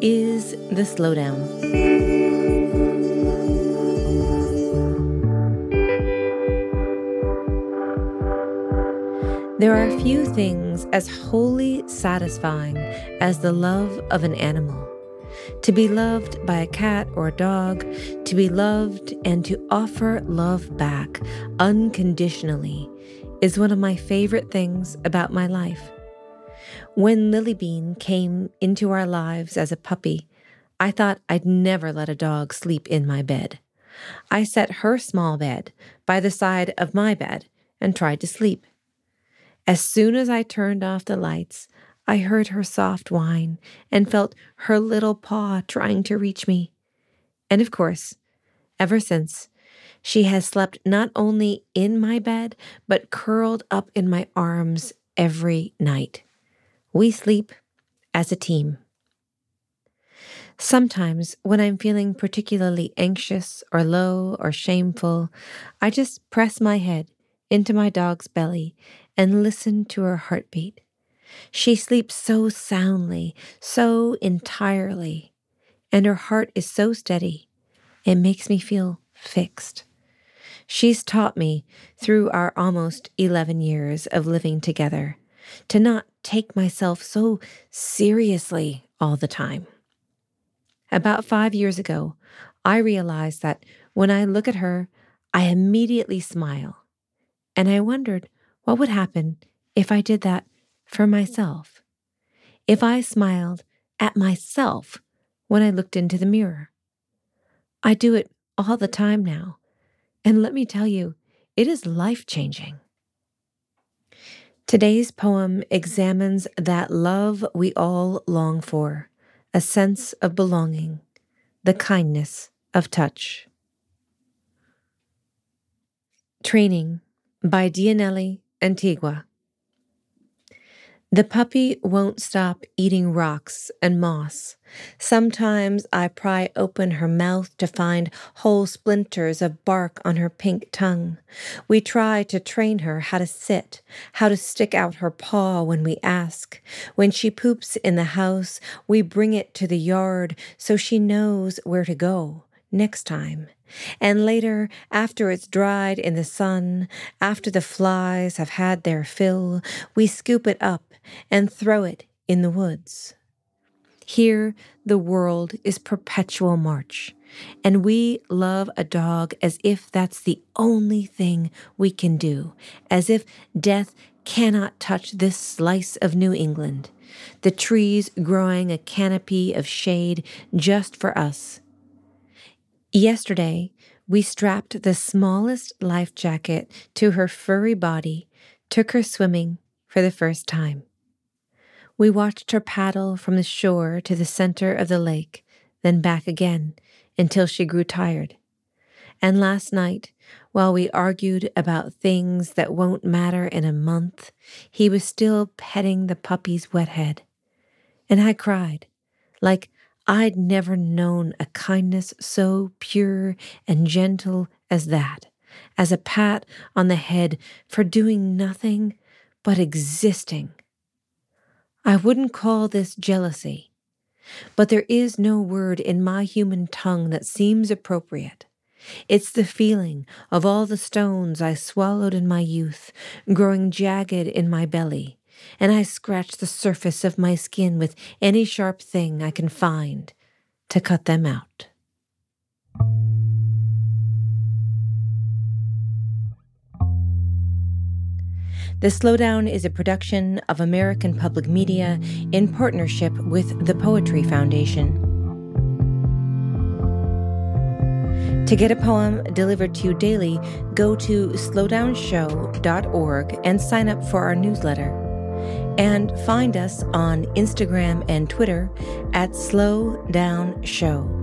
is The Slowdown. There are few things as wholly satisfying as the love of an animal. To be loved by a cat or a dog, to be loved and to offer love back unconditionally is one of my favorite things about my life. When Lilybean came into our lives as a puppy, I thought I'd never let a dog sleep in my bed. I set her small bed by the side of my bed and tried to sleep. As soon as I turned off the lights, I heard her soft whine and felt her little paw trying to reach me. And of course, ever since, she has slept not only in my bed, but curled up in my arms every night. We sleep as a team. Sometimes, when I'm feeling particularly anxious or low or shameful, I just press my head into my dog's belly and listen to her heartbeat. She sleeps so soundly, so entirely, and her heart is so steady, it makes me feel fixed. She's taught me through our almost 11 years of living together to not take myself so seriously all the time. About five years ago, I realized that when I look at her, I immediately smile. And I wondered what would happen if I did that for myself. If I smiled at myself when I looked into the mirror. I do it all the time now. And let me tell you, it is life changing. Today's poem examines that love we all long for, a sense of belonging, the kindness of touch. Training by Diannely Antigua. The puppy won't stop eating rocks and moss. Sometimes I pry open her mouth to find whole splinters of bark on her pink tongue. We try to train her how to sit, how to stick out her paw when we ask. When she poops in the house, we bring it to the yard so she knows where to go next time. And later, after it's dried in the sun, after the flies have had their fill, we scoop it up and throw it in the woods. Here, the world is perpetual march, and we love a dog as if that's the only thing we can do, as if death cannot touch this slice of New England, the trees growing a canopy of shade just for us Yesterday, we strapped the smallest life jacket to her furry body, took her swimming for the first time. We watched her paddle from the shore to the center of the lake, then back again until she grew tired. And last night, while we argued about things that won't matter in a month, he was still petting the puppy's wet head. And I cried, like I'd never known a kindness so pure and gentle as that, as a pat on the head for doing nothing but existing. I wouldn't call this jealousy, but there is no word in my human tongue that seems appropriate. It's the feeling of all the stones I swallowed in my youth growing jagged in my belly and I scratch the surface of my skin with any sharp thing I can find to cut them out. The Slowdown is a production of American Public Media in partnership with the Poetry Foundation. To get a poem delivered to you daily, go to slowdownshow.org and sign up for our newsletter. And find us on Instagram and Twitter at Slow Down Show.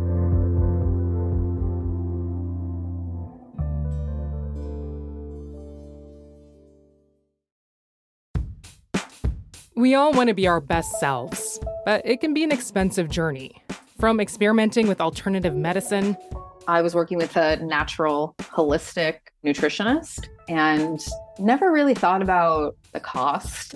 We all want to be our best selves, but it can be an expensive journey. From experimenting with alternative medicine, I was working with a natural, holistic nutritionist and never really thought about the cost.